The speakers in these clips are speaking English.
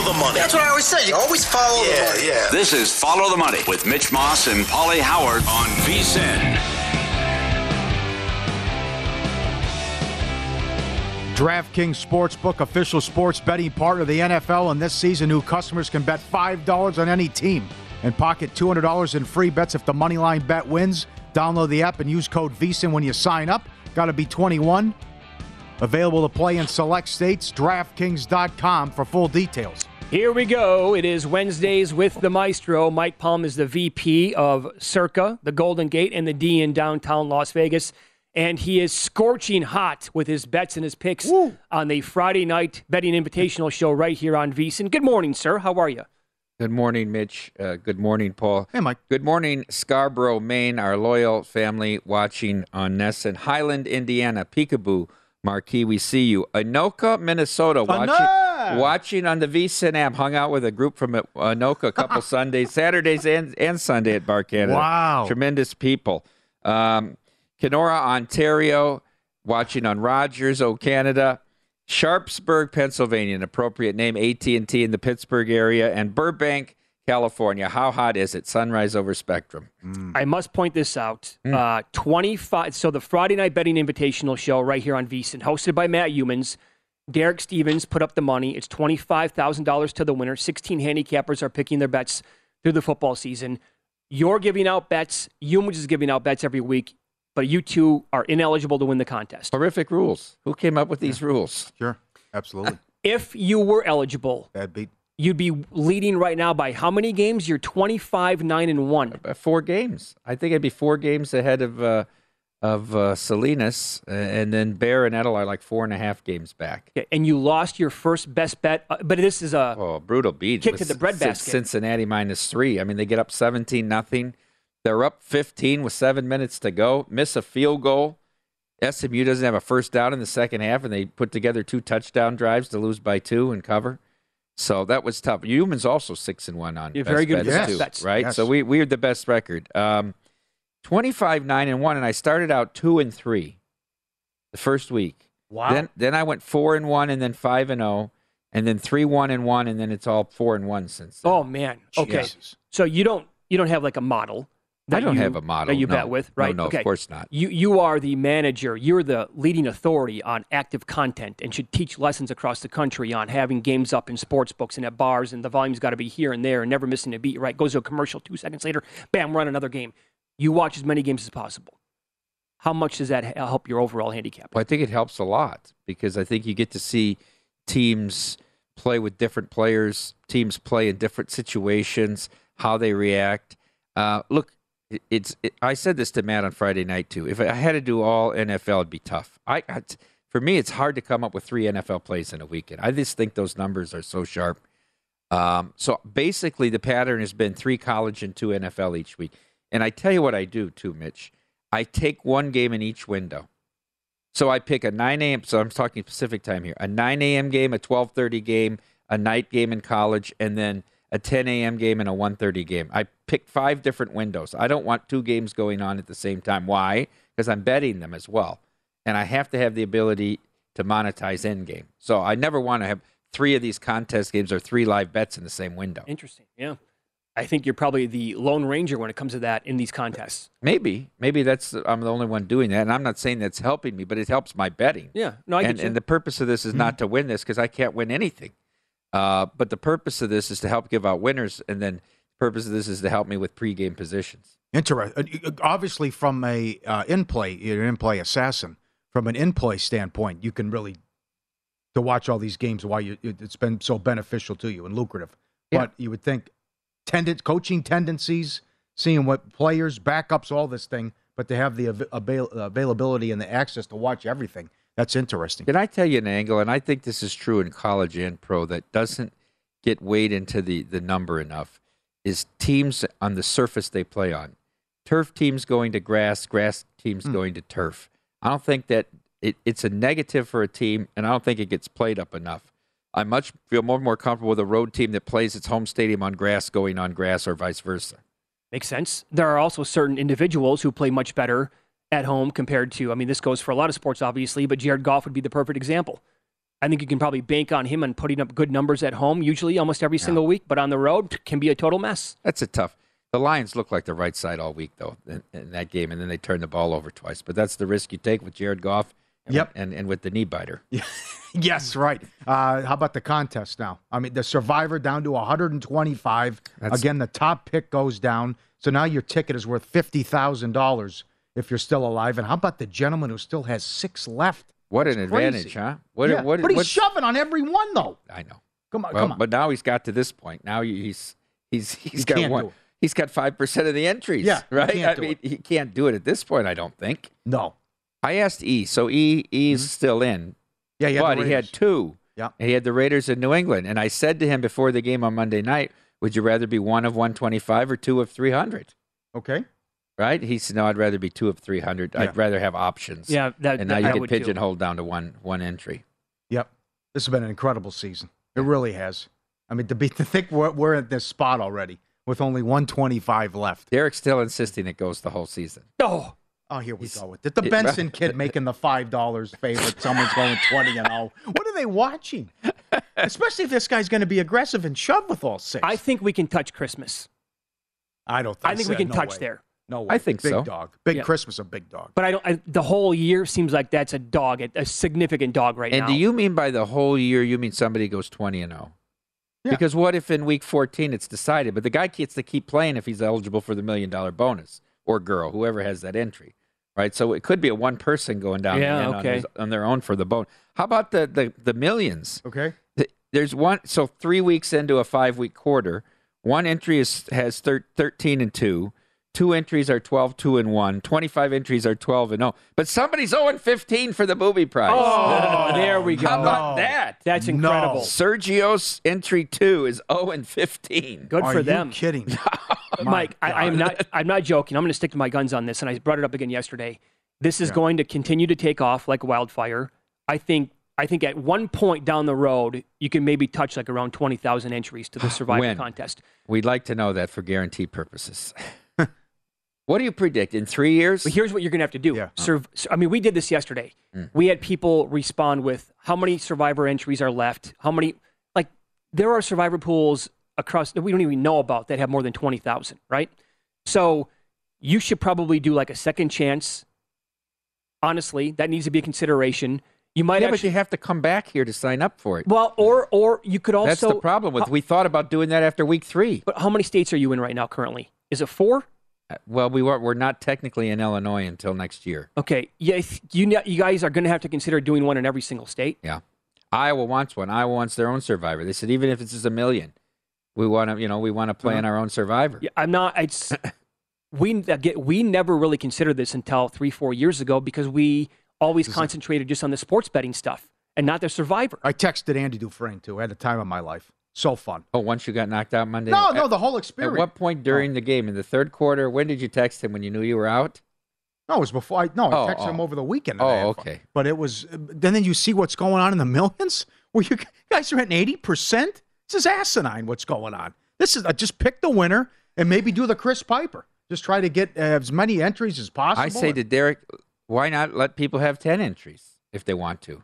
Follow the, money. That's what I always say. You always follow Yeah, the money. yeah. This is Follow the Money with Mitch Moss and Polly Howard on VSIN. DraftKings Sportsbook, official sports betting partner of the NFL, and this season, new customers can bet $5 on any team and pocket $200 in free bets if the moneyline bet wins. Download the app and use code VSIN when you sign up. Got to be 21. Available to play in select states. DraftKings.com for full details. Here we go. It is Wednesdays with the Maestro. Mike Palm is the VP of Circa, the Golden Gate, and the D in downtown Las Vegas. And he is scorching hot with his bets and his picks on the Friday night betting invitational show right here on VSIN. Good morning, sir. How are you? Good morning, Mitch. Uh, good morning, Paul. Hey, Mike. Good morning, Scarborough, Maine, our loyal family watching on NESN. Highland, Indiana, Peekaboo, Marquee, we see you. Anoka, Minnesota, watching, watching on the VSIN app. Hung out with a group from Anoka a couple Sundays, Saturdays, and, and Sunday at Bar Canada. Wow. Tremendous people. Um, Kenora, Ontario, watching on Rogers, O Canada. Sharpsburg, Pennsylvania, an appropriate name. AT&T in the Pittsburgh area, and Burbank, California. How hot is it? Sunrise over Spectrum. I must point this out. Uh, 25. So the Friday night betting invitational show right here on VSIN, hosted by Matt Youmans. Derek Stevens put up the money. It's $25,000 to the winner. 16 handicappers are picking their bets through the football season. You're giving out bets. Youmans is giving out bets every week, but you two are ineligible to win the contest. Horrific rules. Who came up with these rules? Sure. Absolutely. If you were eligible, Bad beat. You'd be leading right now by how many games? You're 25, 9, and 1. Uh, Four games. I think it'd be four games ahead of uh, of uh, Salinas, and then Bear and Edel are like four and a half games back. Okay, And you lost your first best bet, uh, but this is a Oh, brutal beat. Kick to the breadbasket. Cin- Cincinnati minus three. I mean, they get up 17 nothing. They're up 15 with seven minutes to go. Miss a field goal. SMU doesn't have a first down in the second half, and they put together two touchdown drives to lose by two and cover. So that was tough. Youmans also six and one on You're best very good with too, right? Yes. So we we are the best record. Um, 25 nine and one, and I started out two and three the first week. wow. Then then I went four and one, and then five and zero, and then three one and one, and then it's all four and one since. Then. oh man. Okay. Jesus. So you don't you don't have like a model. I don't you- have a model that you no. bet with, No, right? No, okay. of course not. You you are the manager. You're the leading authority on active content and should teach lessons across the country on having games up in sports books and at bars and the volume's got to be here and there and never missing a beat. Right? Goes to a commercial two seconds later, bam, run another game. You watch as many games as possible. how much does that help your overall handicap? Well, I think it helps a lot because I think you get to see teams play with different players, teams play in different situations, how they react. Uh, look, it's. It, I said this to Matt on Friday night too. If I had to do all NFL, it'd be tough. I, I for me, it's hard to come up with three NFL plays in a weekend. I just think those numbers are so sharp. Um, so basically, the pattern has been three college and two NFL each week. And I tell you what I do too, Mitch. I take one game in each window. So I pick a 9 a.m. So I'm talking Pacific time here. A 9 a.m. game, a 12:30 game, a night game in college, and then a 10 a.m. game and a 1:30 game. I pick five different windows. I don't want two games going on at the same time. Why? Because I'm betting them as well, and I have to have the ability to monetize in game. So I never want to have three of these contest games or three live bets in the same window. Interesting. Yeah. I think you're probably the lone ranger when it comes to that in these contests. Maybe, maybe that's I'm the only one doing that, and I'm not saying that's helping me, but it helps my betting. Yeah, no, I and, get you. and the purpose of this is Mm-hmm. not to win this because I can't win anything. Uh, but the purpose of this is to help give out winners, and then the purpose of this is to help me with pregame positions. Interesting. Obviously, from a uh, in play, you're an in play assassin. From an in play standpoint, you can really to watch all these games why you it- it's been so beneficial to you and lucrative. Yeah. But you would think tendent coaching tendencies, seeing what players, backups, all this thing, but to have the av- avail- availability and the access to watch everything, that's interesting. Can I tell you an angle, and I think this is true in college and pro that doesn't get weighed into the, the number enough, is teams on the surface they play on. Turf teams going to grass, grass teams hmm. going to turf. I don't think that it, it's a negative for a team, and I don't think it gets played up enough. I much feel more and more comfortable with a road team that plays its home stadium on grass going on grass or vice versa. Makes sense. There are also certain individuals who play much better at home compared to, I mean, this goes for a lot of sports, obviously, but Jared Goff would be the perfect example. I think you can probably bank on him and putting up good numbers at home, usually almost every single week, but on the road can be a total mess. That's a tough. The Lions look like the right side all week though in, in that game, and then they turn the ball over twice. But that's the risk you take with Jared Goff. And, Yep. and and with the knee biter. Yes, right. Uh, how about the contest now? I mean, the Survivor down to 125. That's- Again, the top pick goes down. So now your ticket is worth $50,000 if you're still alive. And how about the gentleman who still has six left? What an crazy. advantage, huh? What? Yeah, what? but he's shoving on every one, though. I know. Come on, Well, come on. but now he's got to this point. Now he's he's he's He got one. He's got five percent of the entries. Yeah, right. I mean, it. he can't do it at this point. I don't think. no. I asked E, so E E's Mm-hmm. still in, Yeah, yeah. but he had two. Yeah. He had the Raiders in New England, and I said to him before the game on Monday night, "Would you rather be one of one twenty five or two of three hundred? Okay. Right? He said, "No, I'd rather be two of three hundred. Yeah. I'd rather have options." Yeah, that, and now that- you I can would pigeonhole down to one one entry. Yep. This has been an incredible season. It really has. I mean, to be to think we're, we're at this spot already with only 125 left. Derek's still insisting it goes the whole season. Oh, Oh, here we He's- go with it. The Benson right. kid making the five dollars favorite. Someone's going twenty and oh. What are they watching? Especially if this guy's going to be aggressive and shove with all six. I think we can touch Christmas. I don't. Think I think we can no touch way. there. No way. I think big so. dog. Big Yeah. Christmas, a big dog. But I don't. I, the whole year seems like that's a dog, a, a significant dog right And now. And do you mean by the whole year, you mean somebody goes 20 and 0? Yeah. Because what if in week 14 it's decided, but the guy gets to keep playing if he's eligible for the million dollar bonus or girl, whoever has that entry, right? So it could be a one person going down Yeah, the end on, okay. his- on their own for the bone. How about the, the, the millions? Okay. Th- There's one, so three weeks into a five week quarter, one entry is, has thir- 13 and 2. Two entries are 12, 2 and 1. 25 entries are 12 and 0. But somebody's 0 and 15 for the movie prize. oh, there we go. How about No. that? That's No. incredible. Sergio's entry two is 0 and 15. Good Are for you them. kidding? Mike, I, I'm God. not. I'm not joking. I'm going to stick to my guns on this, and I brought it up again yesterday. This is Yeah. going to continue to take off like wildfire. I think. I think at one point down the road, you can maybe touch like around twenty thousand entries to the Survivor When? contest. We'd like to know that for guarantee purposes. What do you predict in three years? But here's what you're going to have to do. Yeah. Surv- I mean, we did this yesterday. Mm. We had people respond with how many Survivor entries are left. How many? Like there are Survivor pools across that we don't even know about that have more than twenty thousand. Right. So you should probably do like a second chance. Honestly, that needs to be a consideration. You might yeah, but actually you have to come back here to sign up for it. well, or or you could also. That's the problem with. We thought about doing that after week three. But how many states are you in right now currently? Is it four? Well, we were, we're not technically in Illinois until next year. Okay, yeah, you ne- you guys are going to have to consider doing one in every single state. Yeah. Iowa wants one. Iowa wants their own survivor. They said even if it's just a million, we want to, you know, we want to play in uh-huh. our own survivor. Yeah, I'm not. It's we get we never really considered this until three four years ago because we always concentrated just on the sports betting stuff and not the survivor. I texted Andy Dufresne too. I had the time of my life. So fun. Oh, once you got knocked out Monday. No, At- no, the whole experience. At what point during the game in the third quarter? When did you text him when you knew you were out? No, it was before. I, no, I Oh, texted him oh. over the weekend. Oh, had fun. okay. But it was. Then, then you see what's going on in the millions. Where you guys are hitting eighty percent. This is asinine. What's going on? This is uh, just pick the winner and maybe do the Chris Piper. Just try to get uh, as many entries as possible. I say to Derek, why not let people have ten entries if they want to,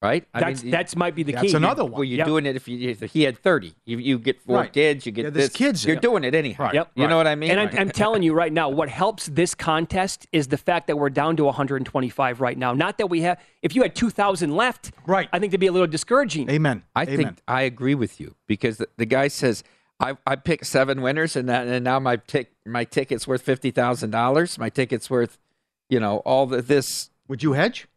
right? I That's mean, that's might be the That's key. another one. Well, you're Yep. doing it if, you, if he had thirty. You you get four Right. kids. You get Yeah, this. kids, You're doing it anyhow. Right, Yep. You know what I mean? And I'm, I'm telling you right now, what helps this contest is the fact that we're down to 125 right now. Not that we have. If you had 2,000 left, Right. I think it'd be a little discouraging. Amen. I Amen. think I agree with you because the, the guy says I, I picked seven winners and that, and now my tick my ticket's worth fifty thousand dollars. My ticket's worth, you know, all the, this. Would you hedge?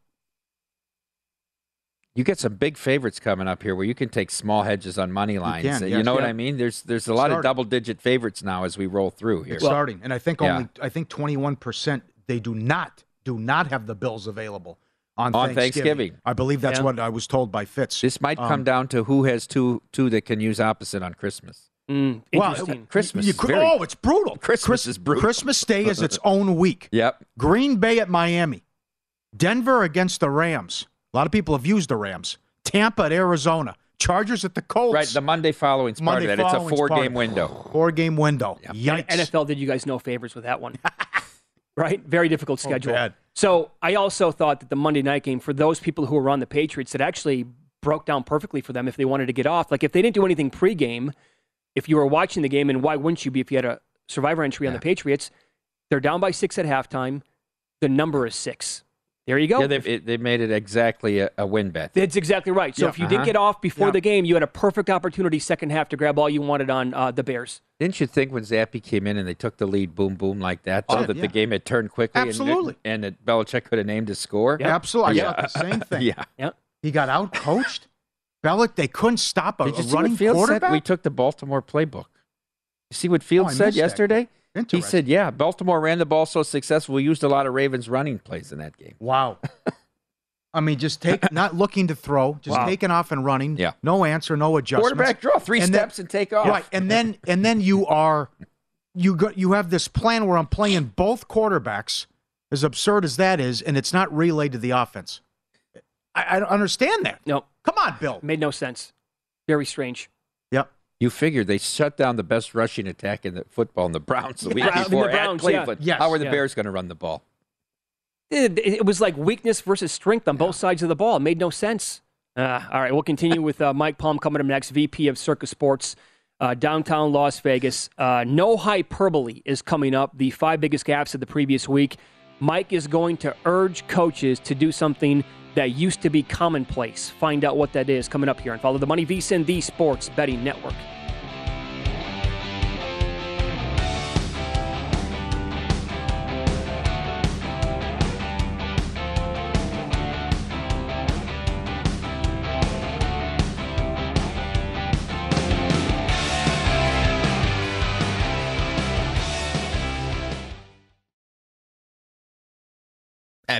You get some big favorites coming up here where you can take small hedges on money lines. can, you yes. know what I mean? There's there's a lot of double digit favorites now as we roll through here. It's starting, and I think Yeah. only I think twenty one percent they do not do not have the bills available on, On Thanksgiving. I believe that's Yeah. what I was told by Fitz. this might come Um, down to who has two two that can use opposite on Christmas. Mm, Well. Christmas You is very- oh, it's brutal. Christmas Chris- is brutal. Christmas Day is its own week. Yep. Green Bay at Miami, Denver against the Rams. A lot of people have used the Rams. Tampa at Arizona, Chargers at the Colts. Right. The Monday following part Monday of that. It's a four part game window. Four game window. And Yikes. NFL did you guys no favors with that one. right? Very difficult oh, schedule. bad. So I also thought that the Monday night game, for those people who were on the Patriots, it actually broke down perfectly for them if they wanted to get off. Like if they didn't do anything pregame, if you were watching the game, and why wouldn't you be if you had a survivor entry on the Patriots? They're down by six at halftime. The number is six. There you go. Yeah, they've, it, they made it exactly a, a win bet. That's exactly right. So Yeah. if you did Uh-huh. get off before Yeah. the game, you had a perfect opportunity second half to grab all you wanted on uh, the Bears. Didn't you think when Zappe came in and they took the lead, boom, boom, like that, so Oh, that yeah. the game had turned quickly? and- Absolutely. And, that Belichick could have named his score? Yeah. Absolutely. I Yeah. thought the same thing. yeah. Yeah. He got out coached. Belichick, they couldn't stop a, Did you a see running what Fields quarterback. said? We took the Baltimore playbook. You see what Fields Oh, said yesterday? that. Yesterday? He said, yeah, Baltimore ran the ball so successful, we used a lot of Ravens running plays in that game. Wow. I mean, just take not looking to throw, just Wow. taking off and running. Yeah. No answer, no adjustments. Quarterback draw, three And then- steps and take off. Right, and then and then you are you go you have this plan where I'm playing both quarterbacks, as absurd as that is, and it's not relayed to the offense. I, I don't understand that. No, Come on, Bill. made no sense. Very strange. Yep. You figured they shut down the best rushing attack in the football in the Browns the week Brown- in the before at Browns, yeah. Cleveland. Yes. How are the Yeah. Bears going to run the ball? It, it was like weakness versus strength on both sides of the ball. It made no sense. Uh, all right, we'll continue with uh, Mike Palm coming up next, VP of Circa Sports, uh, downtown Las Vegas. Uh, no hyperbole is coming up. The five biggest gaps of the previous week. Mike is going to urge coaches to do something that used to be commonplace. Find out what that is coming up here and follow the Money VSIN, the Sports Betting Network.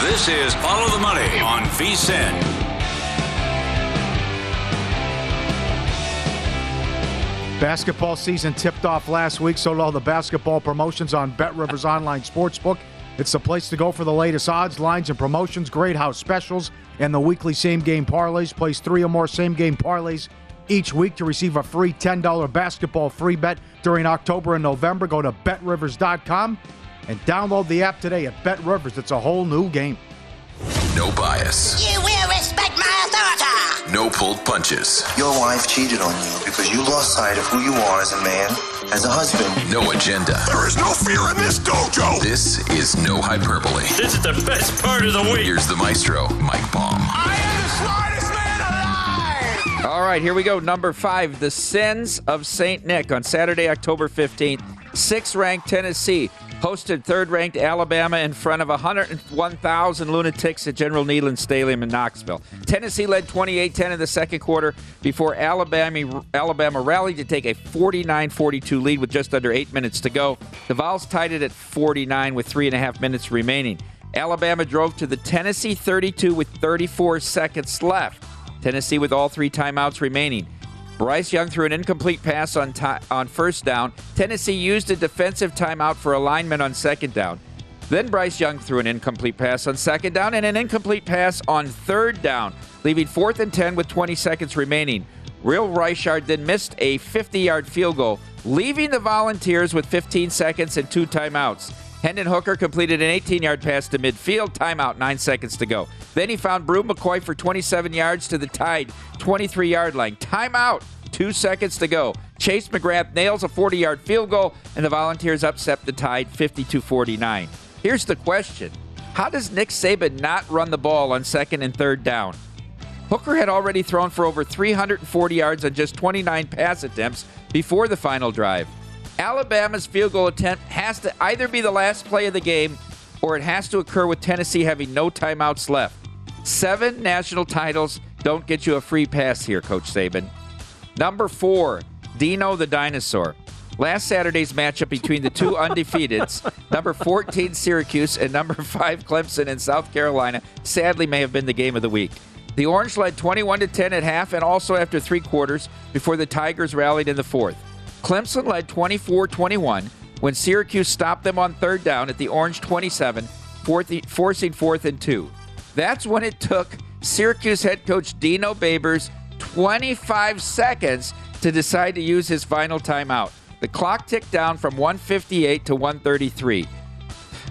This is Follow the Money on VSIN. Basketball season tipped off last week, so all the basketball promotions on Bet Rivers Online Sportsbook. It's the place to go for the latest odds, lines, and promotions, great house specials, and the weekly same game parlays. Place three or more same game parlays each week to receive a free $10 basketball free bet during October and November. Go to betrivers.com and download the app today at Bet Rivers. It's a whole new game. No bias. You will respect my authority. No pulled punches. Your wife cheated on you because you lost sight of who you are as a man, as a husband. No agenda. There is no fear in this dojo. This is no hyperbole. This is the best part of the week. Here's the maestro, Mike Palm. I am the smartest man alive. All right, here we go. Number five, the sins of St. Nick on Saturday, October 15th. Sixth ranked Tennessee hosted third ranked Alabama in front of 101,000 lunatics at General Neyland Stadium in Knoxville. Tennessee led 28 10 in the second quarter before Alabama, Alabama rallied to take a 49 42 lead with just under eight minutes to go. The Vols tied it at 49 with three and a half minutes remaining. Alabama drove to the Tennessee 32 with 34 seconds left. Tennessee with all three timeouts remaining. Bryce Young threw an incomplete pass on, on first down. Tennessee used a defensive timeout for alignment on second down. Then Bryce Young threw an incomplete pass on second down and an incomplete pass on third down, leaving fourth and 10 with 20 seconds remaining. Will Reichard then missed a 50 yard field goal, leaving the Volunteers with 15 seconds and two timeouts. Hendon Hooker completed an 18 yard pass to midfield, timeout, nine seconds to go. Then he found Bru McCoy for 27 yards to the Tide 23 yard line. Timeout, two seconds to go. Chase McGrath nails a 40 yard field goal, and the Volunteers upset the tide 52 49. Here's the question How does Nick Saban not run the ball on second and third down? Hooker had already thrown for over 340 yards on just 29 pass attempts before the final drive. Alabama's field goal attempt has to either be the last play of the game or it has to occur with Tennessee having no timeouts left. Seven national titles don't get you a free pass here, Coach Saban. Number four, Dino the Dinosaur. Last Saturday's matchup between the two undefeateds, number 14 Syracuse and number 5 Clemson in South Carolina, sadly may have been the game of the week. The Orange led 21 to 10 at half and also after three quarters before the Tigers rallied in the fourth. Clemson led 24 21 when Syracuse stopped them on third down at the Orange 27, forcing fourth and two. That's when it took Syracuse head coach Dino Babers 25 seconds to decide to use his final timeout. The clock ticked down from 158 to 133.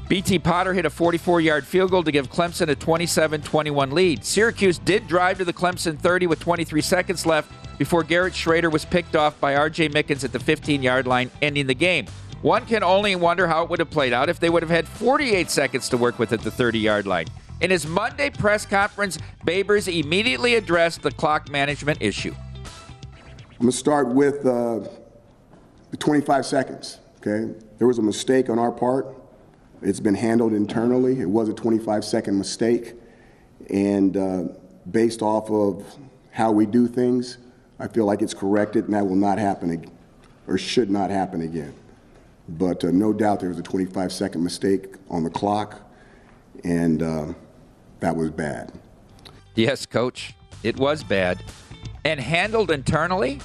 BT Potter hit a 44 yard field goal to give Clemson a 27 21 lead. Syracuse did drive to the Clemson 30 with 23 seconds left before Garrett Shrader was picked off by RJ Mickens at the 15 yard line, ending the game. One can only wonder how it would have played out if they would have had 48 seconds to work with at the 30 yard line. In his Monday press conference, Babers immediately addressed the clock management issue. I'm going to start with uh, the 25 seconds. Okay, there was a mistake on our part. It's been handled internally. It was a 25 second mistake. And uh, based off of how we do things, I feel like it's corrected and that will not happen again, or should not happen again. But uh, no doubt there was a 25 second mistake on the clock, and uh, that was bad. Yes, coach, it was bad. And handled internally?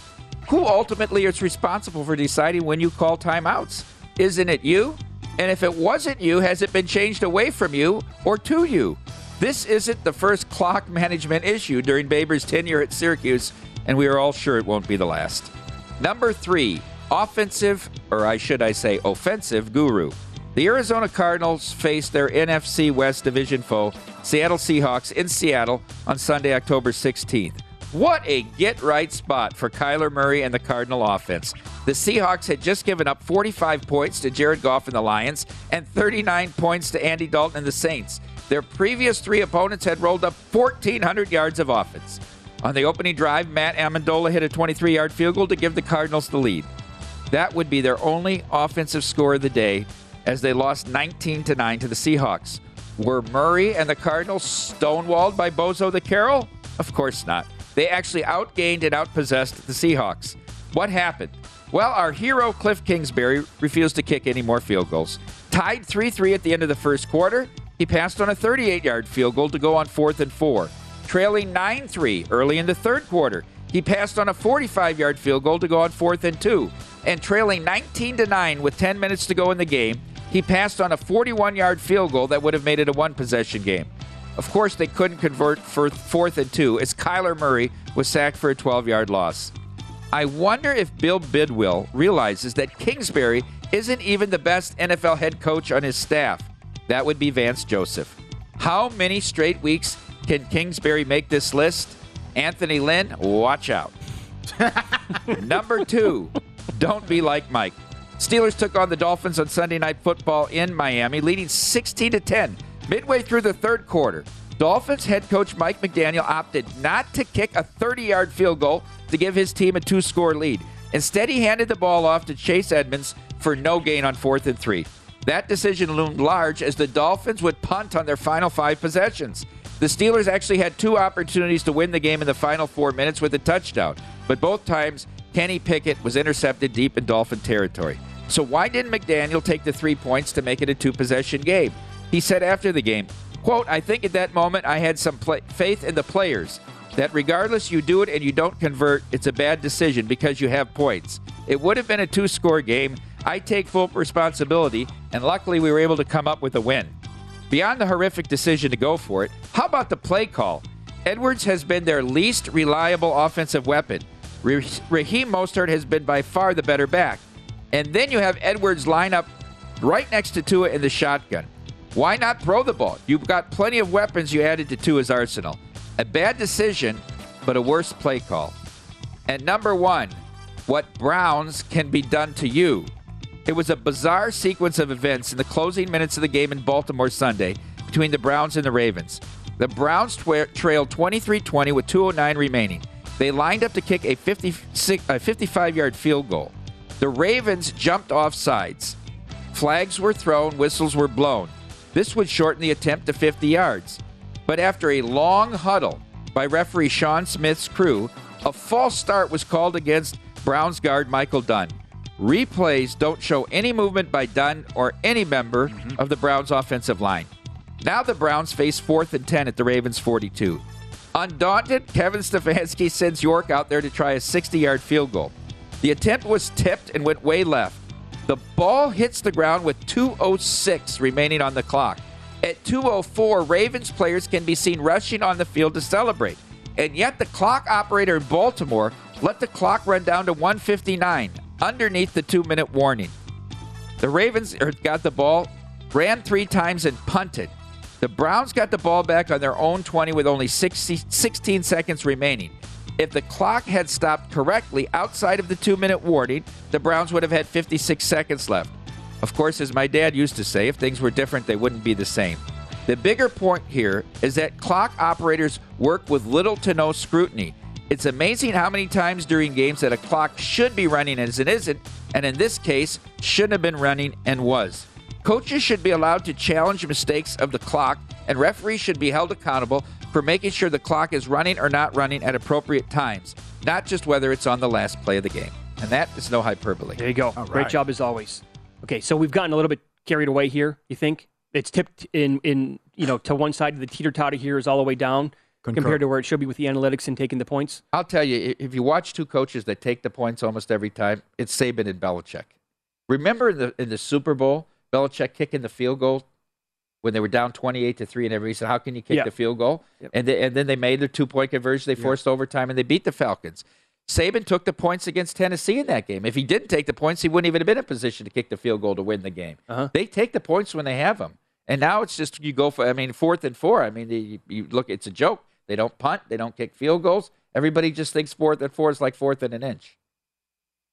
Who ultimately is responsible for deciding when you call timeouts? Isn't it you? And if it wasn't you, has it been changed away from you or to you? This isn't the first clock management issue during Baber's tenure at Syracuse, and we are all sure it won't be the last. Number three, offensive, or I should I say offensive guru. The Arizona Cardinals face their NFC West division foe, Seattle Seahawks, in Seattle on Sunday, October 16th. What a get right spot for Kyler Murray and the Cardinal offense. The Seahawks had just given up 45 points to Jared Goff and the Lions and 39 points to Andy Dalton and the Saints. Their previous three opponents had rolled up 1,400 yards of offense. On the opening drive, Matt Ammendola hit a 23 yard field goal to give the Cardinals the lead. That would be their only offensive score of the day as they lost 19 to 9 to the Seahawks. Were Murray and the Cardinals stonewalled by Bozo the Carroll? Of course not. They actually outgained and outpossessed the Seahawks. What happened? Well, our hero Cliff Kingsbury refused to kick any more field goals. Tied 3 3 at the end of the first quarter, he passed on a 38 yard field goal to go on fourth and four. Trailing 9 3 early in the third quarter, he passed on a 45 yard field goal to go on fourth and two. And trailing 19 9 with 10 minutes to go in the game, he passed on a 41 yard field goal that would have made it a one possession game. Of course, they couldn't convert for fourth and two as Kyler Murray was sacked for a 12 yard loss. I wonder if Bill Bidwill realizes that Kingsbury isn't even the best NFL head coach on his staff. That would be Vance Joseph. How many straight weeks can Kingsbury make this list? Anthony Lynn, watch out. Number two, don't be like Mike. Steelers took on the Dolphins on Sunday Night Football in Miami, leading 16 to 10 midway through the third quarter. Dolphins head coach Mike McDaniel opted not to kick a 30-yard field goal to give his team a two-score lead. Instead, he handed the ball off to Chase Edmonds for no gain on fourth and three. That decision loomed large as the Dolphins would punt on their final five possessions. The Steelers actually had two opportunities to win the game in the final four minutes with a touchdown, but both times Kenny Pickett was intercepted deep in Dolphin territory. So why didn't McDaniel take the three points to make it a two possession game? He said after the game, quote, I think at that moment I had some play- faith in the players that regardless you do it and you don't convert, it's a bad decision because you have points. It would have been a two score game. I take full responsibility, and luckily we were able to come up with a win. Beyond the horrific decision to go for it, how about the play call? Edmonds has been their least reliable offensive weapon. Raheem Mostert has been by far the better back. And then you have Edmonds line up right next to Tua in the shotgun. Why not throw the ball? You've got plenty of weapons you added to Tua's arsenal. A bad decision, but a worse play call. And number one, what Browns can be done to you. It was a bizarre sequence of events in the closing minutes of the game in Baltimore Sunday between the Browns and the Ravens. The Browns twa- trailed 23 20 with 2.09 remaining. They lined up to kick a 55 yard field goal. The Ravens jumped off sides. Flags were thrown, whistles were blown. This would shorten the attempt to 50 yards. But after a long huddle by referee Sean Smith's crew, a false start was called against Browns guard Michael Dunn. Replays don't show any movement by Dunn or any member mm-hmm. of the Browns offensive line. Now the Browns face fourth and 10 at the Ravens 42. Undaunted, Kevin Stefanski sends York out there to try a 60 yard field goal. The attempt was tipped and went way left. The ball hits the ground with 2.06 remaining on the clock. At 2.04, Ravens players can be seen rushing on the field to celebrate. And yet the clock operator in Baltimore let the clock run down to 159 underneath the two minute warning. The Ravens er, got the ball, ran three times, and punted. The Browns got the ball back on their own 20 with only 60, 16 seconds remaining. If the clock had stopped correctly outside of the two minute warning, the Browns would have had 56 seconds left. Of course, as my dad used to say, if things were different, they wouldn't be the same. The bigger point here is that clock operators work with little to no scrutiny. It's amazing how many times during games that a clock should be running as it isn't, and in this case, shouldn't have been running and was. Coaches should be allowed to challenge mistakes of the clock, and referees should be held accountable for making sure the clock is running or not running at appropriate times, not just whether it's on the last play of the game. And that is no hyperbole. There you go. Great job as always. Okay, so we've gotten a little bit carried away here, you think? It's tipped in, in you know, to one side of the teeter totter here is all the way down. Concur. compared to where it should be with the analytics and taking the points? I'll tell you, if you watch two coaches that take the points almost every time, it's Saban and Belichick. Remember in the in the Super Bowl, Belichick kicking the field goal when they were down twenty-eight to three, and everybody said, "How can you kick Yeah. the field goal?" Yep. And they, and then they made their two-point conversion. They forced overtime, and they beat the Falcons. Saban took the points against Tennessee in that game. If he didn't take the points, he wouldn't even have been in position to kick the field goal to win the game. Uh-huh. They take the points when they have them, and now it's just you go for. I mean, fourth and four. I mean, you, you look, it's a joke. They don't punt. They don't kick field goals. Everybody just thinks fourth and four is like fourth and an inch.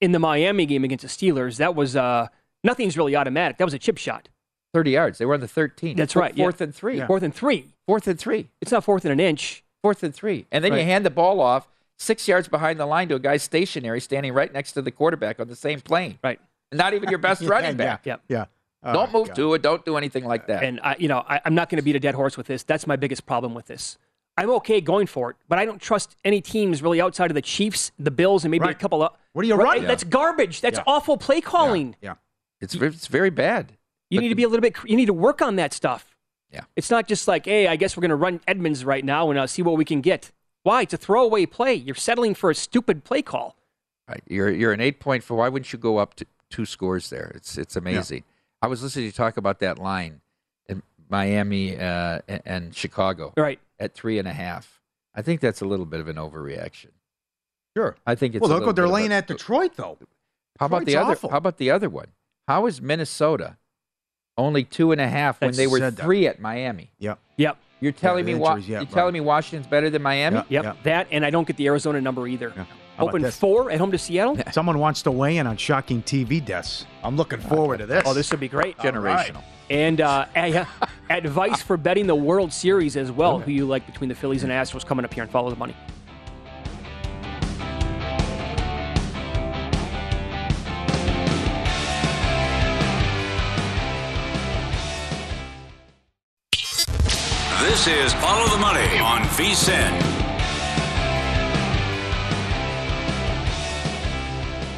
In the Miami game against the Steelers, that was uh, nothing's really automatic. That was a chip shot. 30 yards. They were on the 13. That's Four- right. yeah. Fourth and three. Fourth and three. Fourth and three. It's not fourth and an inch. Fourth and three. And then you hand the ball off six yards behind the line to a guy stationary standing right next to the quarterback on the same plane. Right. Not even your best running back. Yeah. Yeah. Oh, Don't move God. to it. Don't do anything like that. And I, you know, I, I'm not going to beat a dead horse with this. That's my biggest problem with this. I'm okay going for it, but I don't trust any teams really outside of the Chiefs, the Bills, and maybe a couple of. What are you Right? running? That's garbage. That's Yeah. awful play calling. Yeah. it's, it's very bad. You But need to be a little bit. You need to work on that stuff. Yeah. It's not just like, hey, I guess we're going to run Edmonds right now and uh, see what we can get. Why? It's a throwaway play. You're settling for a stupid play call. Right. You're you're an eight point four. Why wouldn't you go up to two scores there? It's it's amazing. I was listening to you talk about that line in Miami uh, and, and Chicago Right. at three and a half. I think that's a little bit of an overreaction. Sure. I think it's Well, a look what they're laying a- at Detroit, though. How about the other? awful. How about the other one? How is Minnesota only two and a half when That's they were said that. three at Miami? Yep. Yep. You're telling the me wa- injuries, yeah, you're right. telling me Washington's better than Miami? Yeah. Yep. Yeah. That, and I don't get the Arizona number either. Yeah. How about Open this? four at home to Seattle. Someone wants to weigh in on shocking TV deaths. I'm looking forward to this. Oh, this would be great. Generational. And uh, a- advice for betting the World Series as well. Who you like between the Phillies and Astros coming up here and follow the money.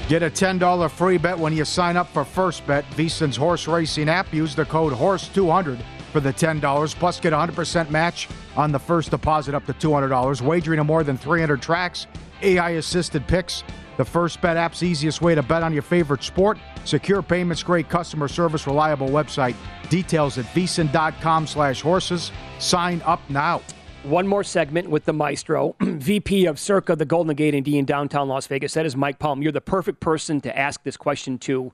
Get a $10 free bet when you sign up for First Bet, VSiN's horse racing app. Use the code HORSE200 for the $10, plus get a 100% match on the first deposit up to $200. Wagering on more than 300 tracks, AI assisted picks. The First Bet app's easiest way to bet on your favorite sport. Secure payments, great customer service, reliable website. Details at vsin.com slash horses. Sign up now. One more segment with the maestro, VP of Circa, the Golden Gate and D in downtown Las Vegas. That is Mike Palm. You're the perfect person to ask this question to.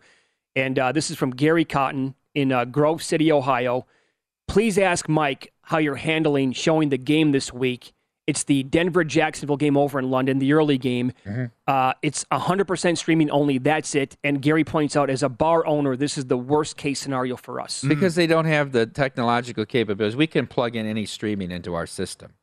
And uh, this is from Gary Cotton in uh, Grove City, Ohio. Please ask Mike how you're handling showing the game this week. It's the Denver Jacksonville game over in London, the early game. Uh, it's 100% streaming only. That's it. And Gary points out, as a bar owner, this is the worst case scenario for us. Because they don't have the technological capabilities. We can plug in any streaming into our system.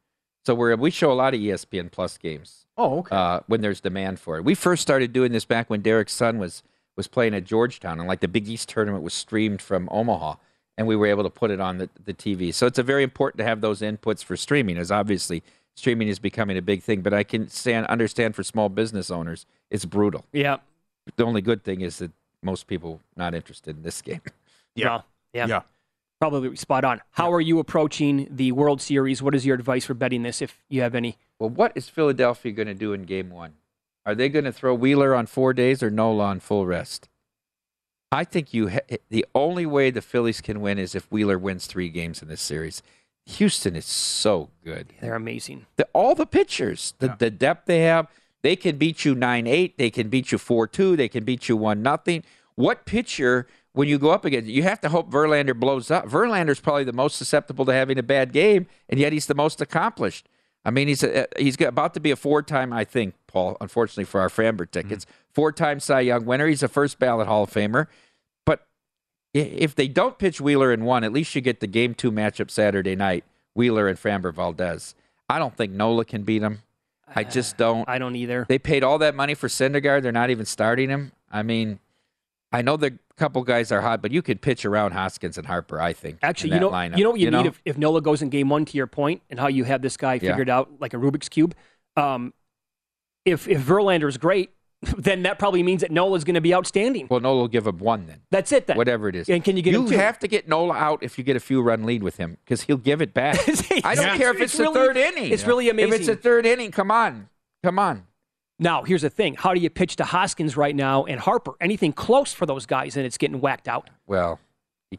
So we're, we show a lot of ESPN Plus games Oh, okay. uh, when there's demand for it. We first started doing this back when Derek's son was was playing at Georgetown, and like the Big East tournament was streamed from Omaha, and we were able to put it on the, the TV. So it's a very important to have those inputs for streaming, as obviously streaming is becoming a big thing. But I can stand, understand for small business owners, it's brutal. Yeah. The only good thing is that most people not interested in this game. Yeah. Yeah. yeah. Probably spot on. How are you approaching the World Series? What is your advice for betting this, if you have any? Well, what is Philadelphia going to do in game one? Are they going to throw Wheeler on four days or Nola on full rest? I think you ha- the only way the Phillies can win is if Wheeler wins three games in this series. Houston is so good. They're amazing. The, all the pitchers, the, the depth they have, they can beat you 9 8, they can beat you 4 2, they can beat you 1 nothing. What pitcher, when you go up against, you have to hope Verlander blows up. Verlander's probably the most susceptible to having a bad game, and yet he's the most accomplished. I mean, he's a, he's about to be a four-time, I think, Paul. Unfortunately for our Framber tickets, mm. four-time Cy Young winner. He's a first ballot Hall of Famer. If they don't pitch Wheeler in one, at least you get the game two matchup Saturday night. Wheeler and Framber Valdez. I don't think Nola can beat him. I just don't. I don't either. They paid all that money for Syndergaard. They're not even starting him. I mean, I know the couple guys are hot, but you could pitch around Hoskins and Harper. I think. Actually, you know, lineup, you know what you, need if, if Nola goes in game one. To your point, and how you have this guy Yeah. figured out like a Rubik's cube. Um, if if is great, then that probably means that Nola's going to be outstanding. well, Nola will give up one then. That's it. Then Whatever it is. And can you get You have to get Nola out if you get a few run lead with him because he'll give it back. I don't Yeah. care if it's, It's the really- third inning. it's really amazing. If it's the third inning, come on, come on. Now, here's the thing: how do you pitch to Hoskins right now and Harper? Anything close for those guys, and it's getting whacked out. Well, you,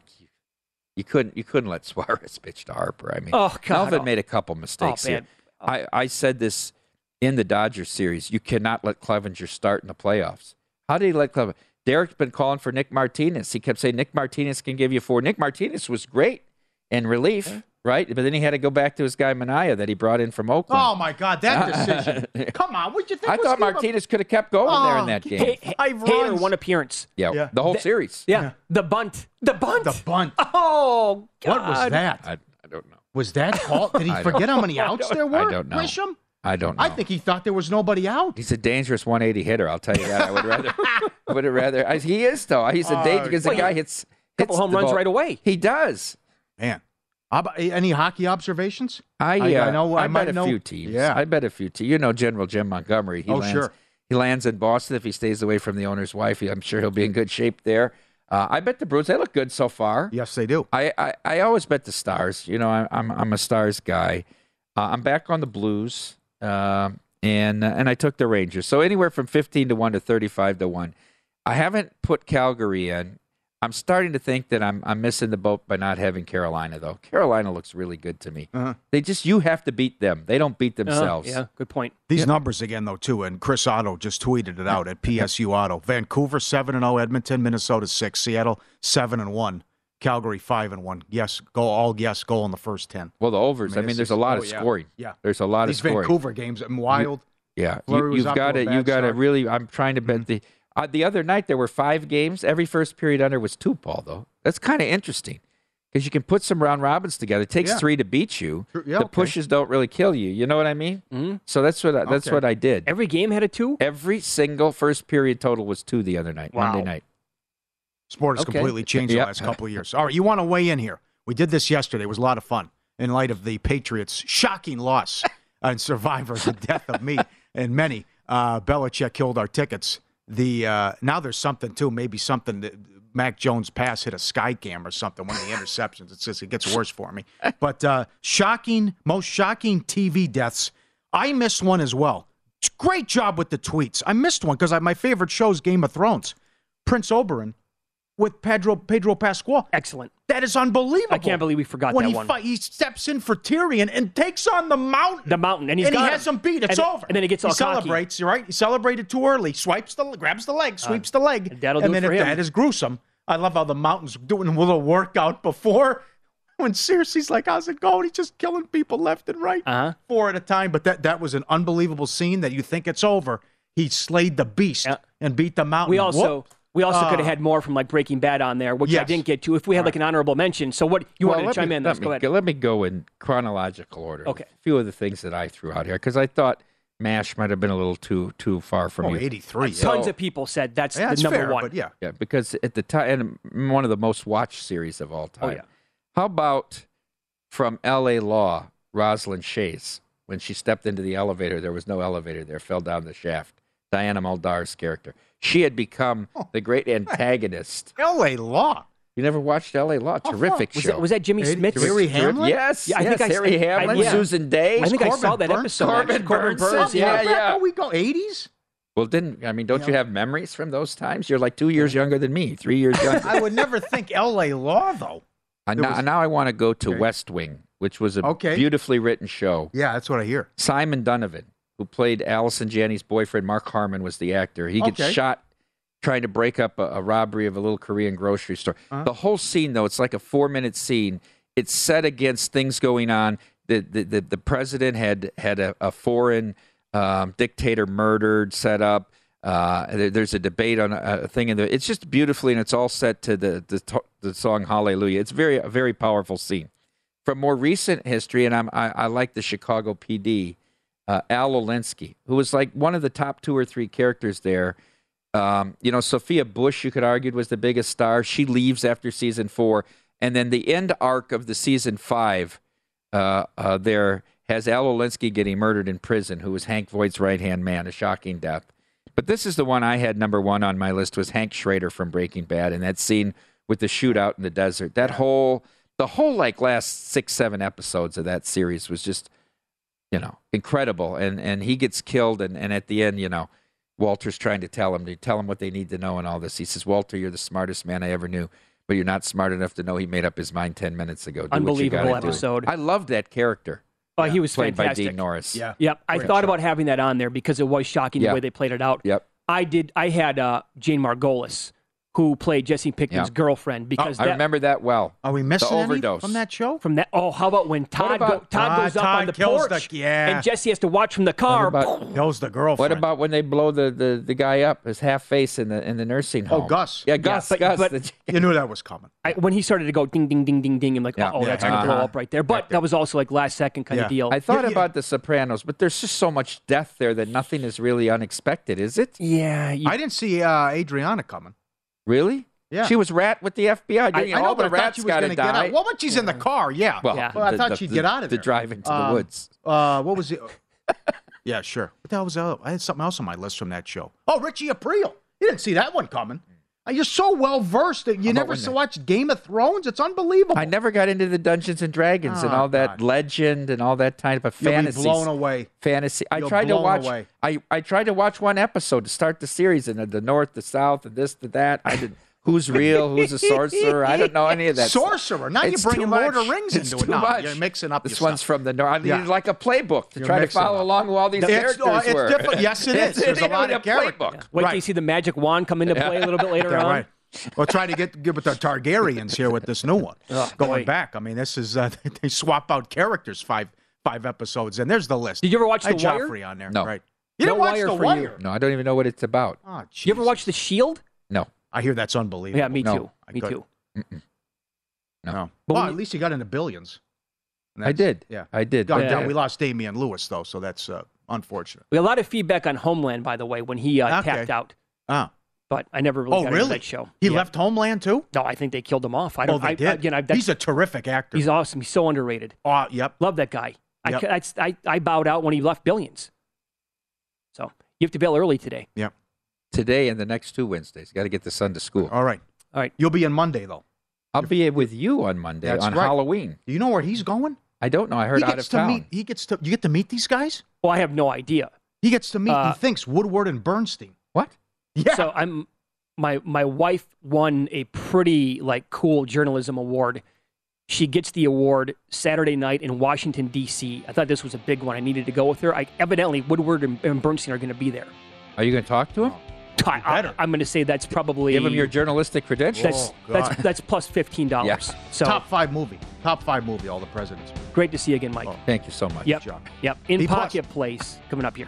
you couldn't you couldn't let Suarez pitch to Harper. I mean, Oh, God. Melvin made a couple mistakes Oh, here. man. I, I said this in the Dodgers series. You cannot let Clevenger start in the playoffs. How did he let Clevenger? Derek's been calling for Nick Martinez. He kept saying Nick Martinez can give you four. Nick Martinez was great in relief, right? But then he had to go back to his guy Manaea that he brought in from Oakland. Oh my God, that decision! Come on, what'd you think? I was thought gonna- Martinez could have kept going there in Oh, that he- game. Five Hater runs. one appearance. Yeah, Yeah. the whole The- series. Yeah. the bunt, the bunt, The bunt. Oh, God. What was that? I, I don't know. Was that called? Did he forget how many outs there were? I don't know. Grisham? I don't know. I think he thought there was nobody out. He's a dangerous 180 hitter. I'll tell you that. I would rather. I would rather. I, he is though. He's a Oh, danger because the guy he- hits, couple hits home the runs ball. right away. He does. Man, How any hockey observations? I, I- uh, I know- I bet might a know- few teams. Yeah. I bet a few teams. You know, General Jim Montgomery. He Oh, lands, sure. He lands in Boston if he stays away from the owner's wife. I'm sure he'll be in good shape there. Uh, I bet the Bruins. They look good so far. Yes, they do. I, I, I always bet the Stars. You know, I, I'm I'm a Stars guy. Uh, I'm back on the Blues, um, and and I took the Rangers. So anywhere from 15 to one to 35 to one. I haven't put Calgary in. I'm starting to think that I'm I'm missing the boat by not having Carolina though. Carolina looks really good to me. Uh-huh. They just you have to beat them. They don't beat Uh, themselves. yeah, good point. These numbers again, though, too, and Chris Otto just tweeted it out at PSU Auto. Vancouver seven and zero, Edmonton, Minnesota six, Seattle seven and one, Calgary five and one. Yes, go all yes goal in the first ten. Well, the overs. I mean, it's there's a lot oh, of scoring. Yeah, There's a lot These of scoring. These Vancouver games, I'm wild. Yeah, Fleury you, you've got a to bad you got to really. I'm trying to bet the uh, the other night there were five games. Every first period under was two, Paul. Though that's kind of interesting because you can put some round robins together. It takes Yeah. three to beat you. Yeah, the okay. pushes don't really kill you. You know what I mean? Mm-hmm. So that's what I, that's Okay. what I did. Every game had a two. Every single first period total was two the other night, Wow. Monday night. Sport has Okay. completely changed Yep. the last couple of years. All right, you want to weigh in here? We did this yesterday. It was a lot of fun in light of the Patriots' shocking loss and Survivor, the death of me and many. Uh, Belichick killed our tickets. The uh, now there's something too. Maybe something that Mac Jones pass hit a sky cam or something. One of the interceptions. It's just it gets worse for me. But uh, shocking, most shocking TV deaths. I missed one as well. Great job with the tweets. I missed one because my favorite show is Game of Thrones. Prince Oberyn with Pedro Pedro Pascal. Excellent. That is unbelievable. I can't believe we forgot when that he one. Fight, he steps in for Tyrion and takes on the mountain. The mountain, and he's and he has him. beat. It's And- over. and then he gets he all cocky. He celebrates. You're right. He celebrated too early. Swipes the grabs the leg, sweeps the leg, Uh, and that'll and do it for him. that is gruesome. I love how the mountain's doing a little workout before. When Cersei's like, "How's it going?" He's just killing people left and right, Uh-huh. four at a time. But that that was an unbelievable scene. That you think it's over. He slayed the beast and beat the mountain. We also Whoop. We also Uh, could have had more from like Breaking Bad on there, which I didn't get to. If we had like an honorable mention, so what you Well, wanted to let chime me- in? Let Let's me, go ahead. let me go in chronological order. Okay. A few of the things that I threw out here because I thought Mash might have been a little too too far from Oh, you. 83. yeah. Tons of people said that's Yeah, the that's number fair, one. But yeah, Yeah, because at the time, and one of the most watched series of all time. Oh, yeah. How about from L.A. Law, Rosalind Shays, when she stepped into the elevator, there was no elevator there, fell down the shaft. Diana Muldaur's character. She had become Oh. the great antagonist. L.A. Law. You never watched L.A. Law? Terrific Was show. that, was that Jimmy Harry- Smith? Harry Hamlin? Yes, Yeah, I yes, think I- Harry I- I- yeah. Susan Dey. I think I saw that Burns? episode. Corbin actually. Corbin Burns, Burns, yeah, yeah. yeah. Back we go 80s. Well, didn't I mean? Don't you have memories from those times? You're like two years younger than me, three years younger. I would never think L.A. Law though. Uh, now, was- now I want to go to Okay. West Wing, which was a Okay. beautifully written show. Yeah, that's what I hear. Simon Donovan, who played Allison Janney's boyfriend, Mark Harmon was the actor. He gets Okay. shot trying to break up a, a robbery of a little Korean grocery store. Uh-huh. The whole scene, though, it's like a four minute scene. It's set against things going on. The the, the, the president had had a, a foreign um, dictator murdered, set up. Uh, there- there's a debate on a, a thing in there. It's just beautifully, and it's all set to the the, the song Hallelujah. It's very a very powerful scene. From more recent history, and I'm, I, I like the Chicago PD, uh, Al Olinsky, who was like one of the top two or three characters there. Um, you know, Sophia Bush, you could argue, was the biggest star. She leaves after season four. And then the end arc of the season five uh, uh, there has Al Olinsky getting murdered in prison, who was Hank Voight's right hand man, a shocking death. But this is the one I had number one on my list was Hank Schrader from Breaking Bad, and that scene with the shootout in the desert. That whole, the whole like last six, seven episodes of that series was just, you know, incredible. And and he gets killed, and and at the end, you know, Walter's trying to tell him to tell him what they need to know and all this. He says, "Walter, you're the smartest man I ever knew." But you're not smart enough to know he made up his mind ten minutes ago. Do Unbelievable gotta do." episode. I loved that character. Oh, he was played fantastic. by Dean Norris. Yeah. Yep. I Great thought show. about having that on there because it was shocking Yeah. the way they played it out. Yep. I did. I had uh, Jane Margolis, who played Jesse Pinkman's Yeah. girlfriend, because I that, remember that well. Are we missing the any overdose from that show? from that. Oh, how about when Todd about- go, Todd Ah, goes up on the kills the- porch yeah. and Jesse has to watch from the car. What about, Kills the girlfriend. what about when they blow the, the, the guy up, his half face in the in the nursing home? Oh. Gus. Yeah, Gus. but- Gus. but- the- You knew that was coming. I, when he started to go ding ding ding ding ding, I'm like, Yeah. oh, Yeah. that's gonna blow Uh-huh. up right there. But that was also like last second kind Yeah. of deal. I thought Yeah, yeah. about The Sopranos, but there's just so much death there that nothing is really unexpected, is it? yeah, you, I didn't see uh, Adriana coming. Really? Yeah. She was rat with the FBI. I, I know, all but the rats she was got going to to get die. out. Well, but she's in the car, yeah. Well, Yeah. Well, I the- thought the- she'd the- get out of the there. drive into the Um, woods. Uh, what was it? yeah, sure. What the hell was that? I had something else on my list from that show. Oh, Richie Aprile. You didn't see that one coming. You're so well versed that you about never when saw they- watched Game of Thrones. It's unbelievable. I never got into the Dungeons and Dragons and Oh, all that legend and all that type of fantasy. blown away. Fantasy. I You're tried to watch. away. I, I tried to watch one episode to start the series, and the, the north, the south, and this, the that. I did. Who's real? Who's a sorcerer? I don't know any of that. stuff. Sorcerer. Now you're It's bringing too Lord of Rings It's into it. too No, much. you're mixing up This your one's stuff. from the north. I Yeah. needed like a playbook to You're try to follow up. along who all these It's- characters oh, it's were. different. Yes, it is. It's- There's a lot of character. playbook. wait till you see the magic wand come into play a little bit later Yeah, on. right. We'll try to get get with the Targaryens here with this new one. Oh, Going boy. back, I mean, this is uh, they swap out characters five five episodes, and there's the list. Did you ever watch I The Wire? Joffrey on there. No. right? You No didn't watch Wire the for you. No, I don't even know what it's about. Oh, You ever watch The Shield? No. I hear that's unbelievable. Yeah, me No. too. I Me could- too. No, But well, when at least you got into billions. I did. Yeah, I did. God, but, damn, uh, we lost Damian Lewis though, so that's uh, unfortunate. We had a lot of feedback on Homeland, by the way, when he uh, Okay. tapped out. Ah, But I never really oh got really? into that show. He Yeah. left Homeland too. No, I think they killed him off. I Oh, don't. they I, did. Again, I, He's a terrific actor. he's awesome. He's so underrated. Oh, yep. Love that guy. I, Yep. I, I, I bowed out when he left Billions. So you have to bail early today. Yep. Today and the next two Wednesdays. Got to get the son to school. All right. All right. You'll be in Monday though. I'll be with you on Monday That's on right. Halloween. Do you know where he's going? I don't know. I heard he out gets of to town. meet. He gets to. You get to meet these guys. Well, I have no idea. He gets to meet. Uh, he thinks Woodward and Bernstein. What? Yeah. So I'm my my wife won a pretty like cool journalism award. She gets the award Saturday night in Washington D.C. I thought this was a big one. I needed to go with her. I, evidently, Woodward and, and Bernstein are going to be there. Are you going to talk to him? I, better. am going to say that's probably Give him your journalistic credentials. that's Oh, that's that's plus fifteen dollars. Yeah. So Top five movie. Top five movie. All the presidents. great to see you again, Mike. Oh. Thank you so much. Yep. job. Yep. In B plus. Pocket Place coming up here.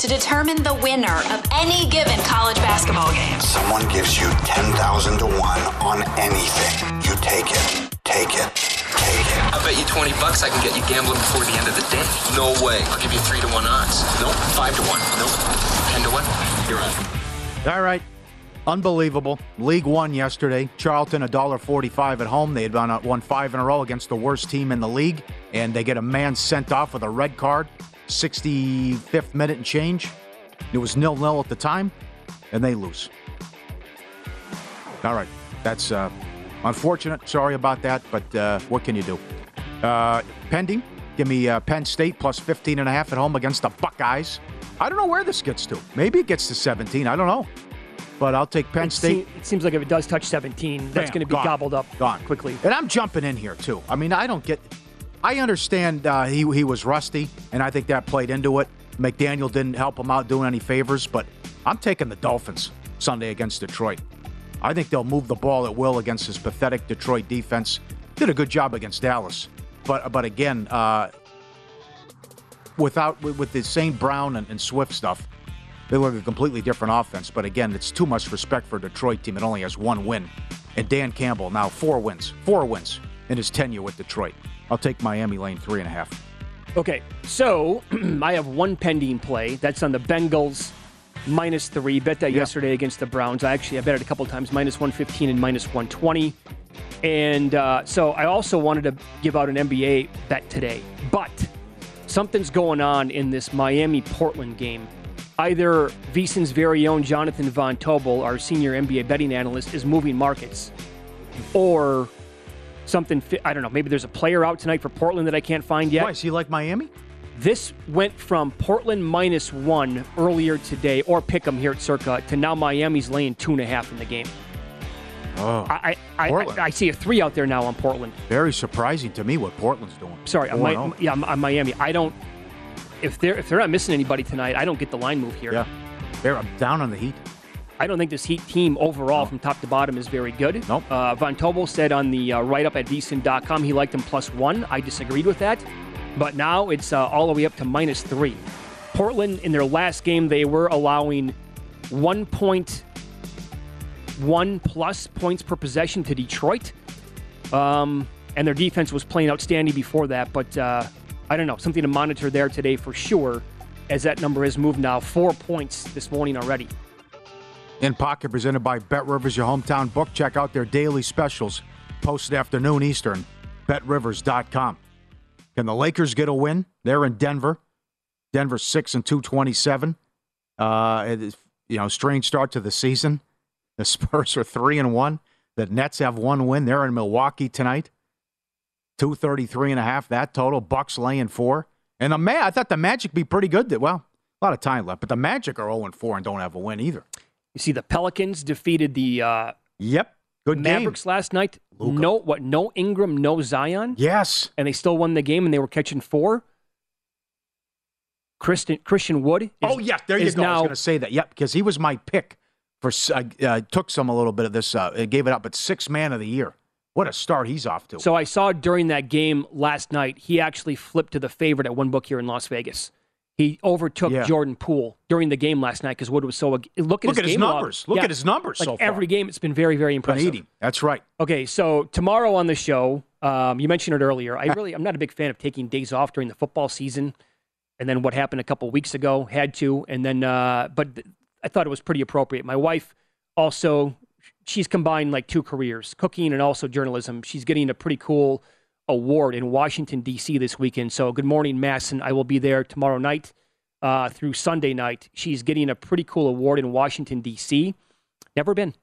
To determine the winner of any given college basketball game. Someone gives you 10,000 to 1 on anything. You take it. Take it. Take it. I bet you 20 bucks I can get you gambling before the end of the day. No way. I'll give you 3 to 1 odds. Nope. 5 to 1. Nope. 10 to 1. You're on. All right. Unbelievable. League One yesterday. Charlton $1.45 at home. They had won, won five in a row against the worst team in the league, and they get a man sent off with a red card. 65th minute and change. It was nil nil at the time, and they lose. All right, that's uh, unfortunate. Sorry about that, but uh, what can you do? Uh, pending. Give me uh, Penn State plus 15 and a half at home against the Buckeyes. I don't know where this gets to. Maybe it gets to 17. I don't know. But I'll take Penn it State. it seems like if it does touch 17, that's going to be gone. gobbled up Gone. quickly. And I'm jumping in here too. I mean, I don't get. I understand uh, he he was rusty, and I think that played into it. McDaniel didn't help him out doing any favors, but I'm taking the Dolphins Sunday against Detroit. I think they'll move the ball at will against this pathetic Detroit defense. Did a good job against Dallas, but but again, uh, without with, the St. Brown and, and Swift stuff, they look a completely different offense. But again, it's too much respect for a Detroit team. It only has one win, and Dan Campbell now four wins, four wins in his tenure with Detroit. I'll take Miami lane three and a half. Okay, so I have one pending play. That's on the Bengals minus three. Bet that yesterday against the Browns. I actually I bet it a couple times, minus 115 and minus 120. And uh, so I also wanted to give out an NBA bet today, but something's going on in this Miami Portland game. Either VSiN's very own Jonathan Von Tobel, our senior NBA betting analyst, is moving markets, or something. Fi- I don't know. Maybe there's a player out tonight for Portland that I can't find yet. Why is he like Miami? This went from Portland minus one earlier today, or pick 'em here at Circa, to now Miami's laying two and a half in the game. Oh, I I. I, I see a three out there now on Portland. very surprising to me what Portland's doing. Sorry, I'm, Mi- oh. yeah, I'm, I'm Miami. I don't. If they're if they're not missing anybody tonight, I don't get the line move here. Yeah, they're I'm down on the Heat. I don't think this Heat team overall, from top to bottom, is very good. Nope. Uh, Von Tobel said on the uh, write up at vsin.com he liked them plus one. I disagreed with that. But now it's uh, all the way up to minus three. Portland, in their last game, they were allowing 1.1 plus points per possession to Detroit. Um, and their defense was playing outstanding before that. But uh, I don't know, something to monitor there today for sure, as that number has moved now four points this morning already. In Pocket, presented by Bet Rivers, your hometown book. Check out their daily specials, posted afternoon Eastern. BetRivers.com. Can the Lakers get a win? They're in Denver. Denver six and two twenty seven. Uh, it is, you know, strange start to the season. The Spurs are three and one. The Nets have one win. They're in Milwaukee tonight. 233 and a half that total. Bucks laying four. And the Ma- I thought the Magic be pretty good. Well, a lot of time left, but the Magic are 0 and 4 and don't have a win either. You see, the Pelicans defeated the uh, Yep. Good Mavericks last night. No, what? No Ingram, no Zion. Yes. and they still won the game, and they were catching four. Christian Christian Wood. Is, oh, yeah. There you go. I was going to say that. Yep. Because he was my pick for, I uh, took some a little bit of this, uh, gave it up, but six man of the year. What a start he's off to. so I saw during that game last night, he actually flipped to the favorite at one book here in Las Vegas. He overtook Yeah. Jordan Poole during the game last night because Wood was so. Look at Look his at his game log. numbers. Look Yeah, at his numbers Like so far. every game, it's been very, very impressive. That's right. Okay, so tomorrow on the show, um, you mentioned it earlier. I really, I'm not a big fan of taking days off during the football season, and then what happened a couple weeks ago had to, and then, uh, but th- I thought it was pretty appropriate. My wife also, she's combined like two careers, cooking and also journalism. She's getting a pretty cool award in Washington D.C. this weekend. So, good morning, Masson. I will be there tomorrow night uh, through Sunday night. She's getting a pretty cool award in Washington D.C. Never been.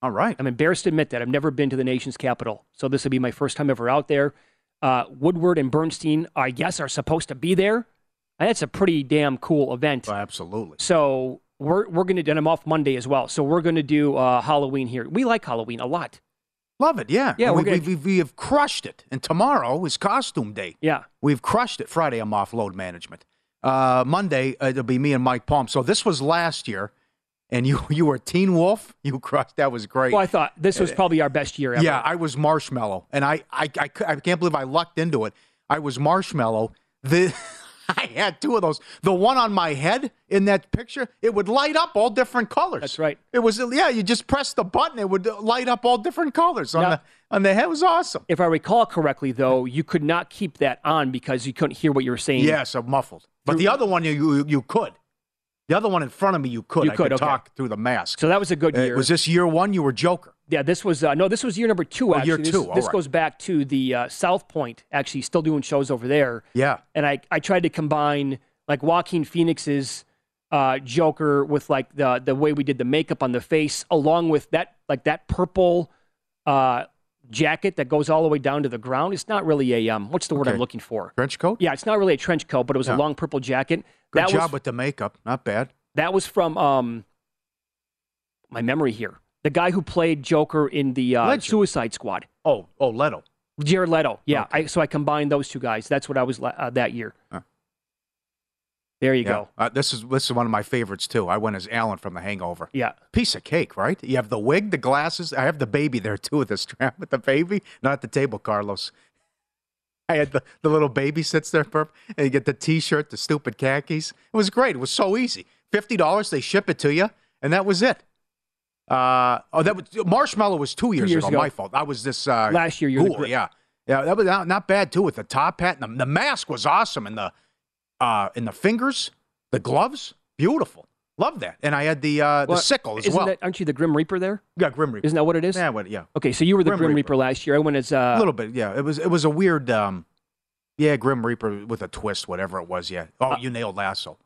All right. I'm embarrassed to admit that. I've never been to the nation's capital. So this will be my first time ever out there. Uh, Woodward and Bernstein, I guess, are supposed to be there. And that's a pretty damn cool event. Oh, absolutely. So we're, we're going to, and I'm off Monday as well. So we're going to do uh, Halloween here. We like Halloween a lot. Love it, yeah. Yeah, we, we're gonna- we, we, we have crushed it. And tomorrow is costume day. Yeah. We've crushed it. Friday, I'm off load management. Uh, Monday, uh, it'll be me and Mike Palm. So this was last year, and you you were Teen Wolf. You crushed. That was great. Well, I thought this was probably our best year ever. Yeah, I was Marshmallow, and I, I, I, cou- I can't believe I lucked into it. I was Marshmallow. The I had two of those. The one on my head in that picture, it would light up all different colors. That's right. It was yeah. You just press the button, it would light up all different colors on Now- the on the head. It was awesome. If I recall correctly, though, you could not keep that on because you couldn't hear what you were saying. Yes, I'm muffled. But the other one, you, you you could. The other one in front of me, you could. You I could, could okay. talk through the mask. So that was a good Uh, year. was this year one? You were Joker. Yeah, this was uh, no, this was year number two. Oh, year this, two, all this right. goes back to the uh, South Point. Actually, still doing shows over there. Yeah. and I I tried to combine like Joaquin Phoenix's uh, Joker with like the the way we did the makeup on the face, along with that like that purple uh, jacket that goes all the way down to the ground. It's not really a um, what's the word I'm looking for? Trench coat. Yeah, it's not really a trench coat, but it was Yeah. a long purple jacket. Good that job was with the makeup. Not bad. that was from um, my memory here. The guy who played Joker in the uh, Suicide Squad. Oh, oh, Leto. Jared Leto. Yeah. I, so I combined those two guys. That's what I was uh, that year. Huh. There you Yeah. go. Uh, this is this is one of my favorites too. I went as Alan from The Hangover. Yeah. Piece of cake, right? You have the wig, the glasses. I have the baby there too with the strap with the baby. Not at the table, Carlos. I had the, the little baby sits there, perp, and you get the T-shirt, the stupid khakis. It was great. It was so easy. Fifty dollars, they ship it to you, and that was it. Uh, oh, that was Marshmallow was two years, years ago, ago. My fault. I was this uh, Last year, you cool, yeah, yeah. That was not, not bad too with the top hat and the, the mask was awesome, and the uh, and the fingers, the gloves, beautiful. Love that. And I had the uh, the sickle as well. That, aren't you the Grim Reaper there? yeah, Grim Reaper. Isn't that what it is? Yeah, what, yeah. Okay, so you were the Grim Grim, Reaper. Reaper. last year. I went as uh, a little bit, yeah. It was it was a weird, um, yeah, Grim Reaper with a twist, whatever it was. Yeah. Oh, Uh, you nailed Lasso.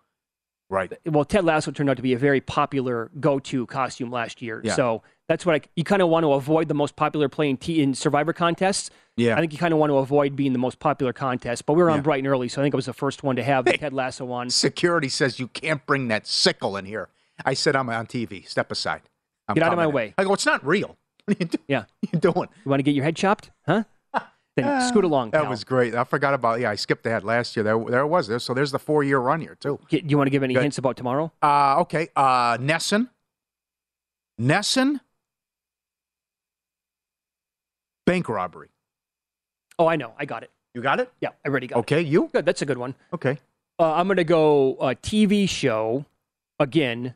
Right. well, Ted Lasso turned out to be a very popular go-to costume last year. Yeah. So that's what I, you kind of want to avoid the most popular playing t- in Survivor contests. Yeah. I think you kind of want to avoid being the most popular contest. But we were on Yeah. bright and early, so I think it was the first one to have the Hey. Ted Lasso on. Security says you can't bring that sickle in here. I said I'm on TV. Step aside. I'm Get out of my in." way. I go. It's not real. What are you, do- Yeah. you doing? You want to get your head chopped? Huh? Then scoot along. That pal. was great. I forgot about. Yeah, I skipped that last year. There, there was. There, so there's the four year run here too. Do you want to give any Good. hints about tomorrow? Uh, okay. Uh, Nesson. Nesson. Bank robbery. Oh, I know. I got it. You got it? Yeah, I already got Okay. You? it. Good. That's a good one. Okay. Uh, I'm going to go uh, TV show again.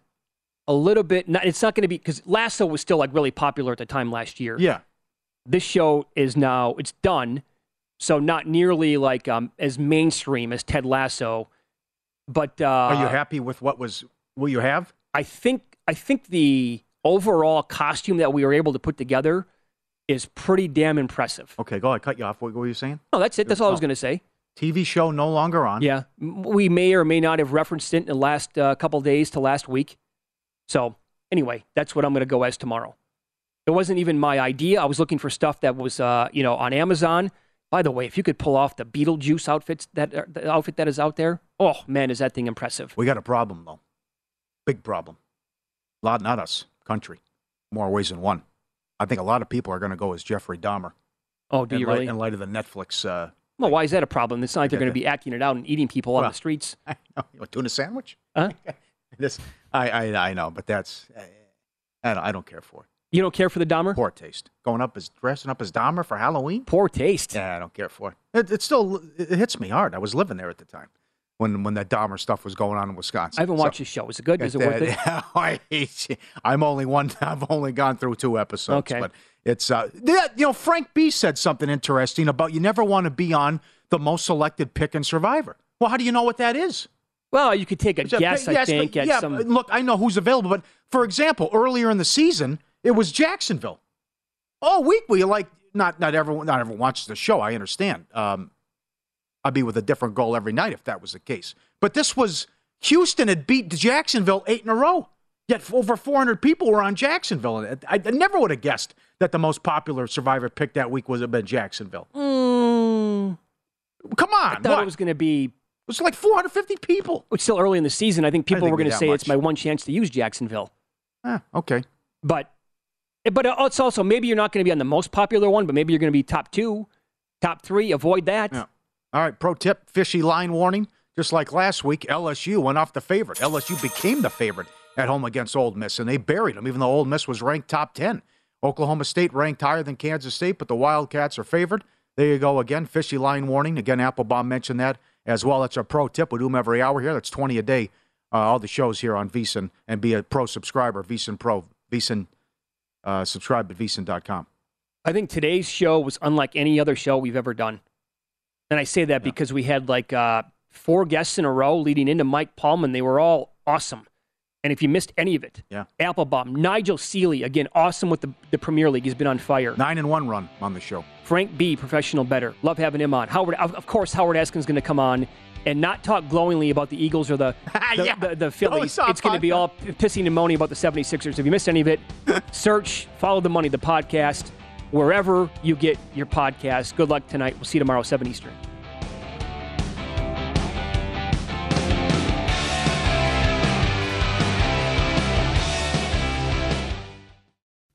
A little bit. Not, it's not going to be because Lasso was still like really popular at the time last year. Yeah. This show is now it's done, so not nearly like um, as mainstream as Ted Lasso. But uh, Are you happy with what was Will you have? I think I think the overall costume that we were able to put together is pretty damn impressive. Okay, go ahead. Cut you off. What, what were you saying? Oh, that's it. That's all I was Oh. going to say. TV show no longer on. Yeah, we may or may not have referenced it in the last uh, couple days to last week. So anyway, that's what I'm going to go as tomorrow. It wasn't even my idea. I was looking for stuff that was, uh, you know, on Amazon. By the way, if you could pull off the Beetlejuice outfits that uh, the outfit that is out there, oh man, is that thing impressive? We got a problem though. Big problem. A lot, not us. Country. More ways than one. I think a lot of people are going to go as Jeffrey Dahmer. Oh, do you light, really? In light of the Netflix. Uh, Well, why is that a problem? It's not like they're going to be acting it out and eating people on the streets. I know. You tuna sandwich? Huh? this, I, I, I know, but that's. I don't, I don't care for it. You don't care for the Dahmer? Poor taste. Going up as dressing up as Dahmer for Halloween. Poor taste. Yeah, I don't care for it. It, it still it hits me hard. I was living there at the time when when that Dahmer stuff was going on in Wisconsin. I haven't So- watched this show. Is it good? Is it worth it? I hate you. I'm only one. I've only gone through two episodes. Okay. But it's uh, yeah, you know, Frank B said something interesting about you never want to be on the most selected pick in Survivor. Well, how do you know what that is? Well, you could take a guess, I yes, but- think, at yeah, some. look, I know who's available, but for example, earlier in the season, it was Jacksonville. All week we like not not everyone not everyone watches the show. I understand. Um, I'd be with a different goal every night if that was the case. But this was Houston had beat Jacksonville eight in a row. Yet over 400 people were on Jacksonville. And I, I never would have guessed that the most popular Survivor pick that week was have been Jacksonville. Mm, Come on, I thought what? it was going to be. It was like 450 people. It's still early in the season. I think people were going to say it's my one chance to use Jacksonville. Ah, okay. But But it's also maybe you're not going to be on the most popular one, but maybe you're going to be top two, top three. Avoid that. Yeah. All right, pro tip fishy line warning. Just like last week, LSU went off the favorite. LSU became the favorite at home against Ole Miss, and they buried them, even though Ole Miss was ranked top 10. Oklahoma State ranked higher than Kansas State, but the Wildcats are favored. There you go again. Fishy line warning. Again, Applebaum mentioned that as well. That's our pro tip. We do them every hour here. That's 20 a day. Uh, all the shows here on VSiN and be a pro subscriber. VSiN Pro. VSiN. Uh, subscribe at VSiN.com. I think today's show was unlike any other show we've ever done. And I say that yeah. because we had like uh, four guests in a row leading into Mike Palm, they were all awesome. And if you missed any of it, yeah. Applebaum, Nigel Seeley, again, awesome with the, the Premier League. He's been on fire. Nine and one run on the show. Frank B, professional better. Love having him on. Howard, of course, Howard Eskin's going to come on and not talk glowingly about the Eagles or the the, yeah. the, the Phillies. It's going to be all pissing and moaning about the 76ers. If you missed any of it, search Follow the Money, the podcast, wherever you get your podcast. Good luck tonight. We'll see you tomorrow, 7 Eastern.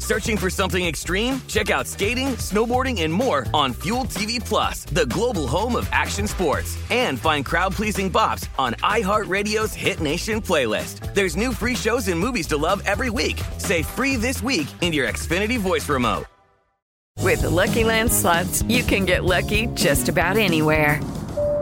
Searching for something extreme? Check out skating, snowboarding, and more on Fuel TV Plus, the global home of action sports. And find crowd-pleasing bops on iHeartRadio's Hit Nation playlist. There's new free shows and movies to love every week. Say free this week in your Xfinity voice remote. With the Lucky Land slots, you can get lucky just about anywhere.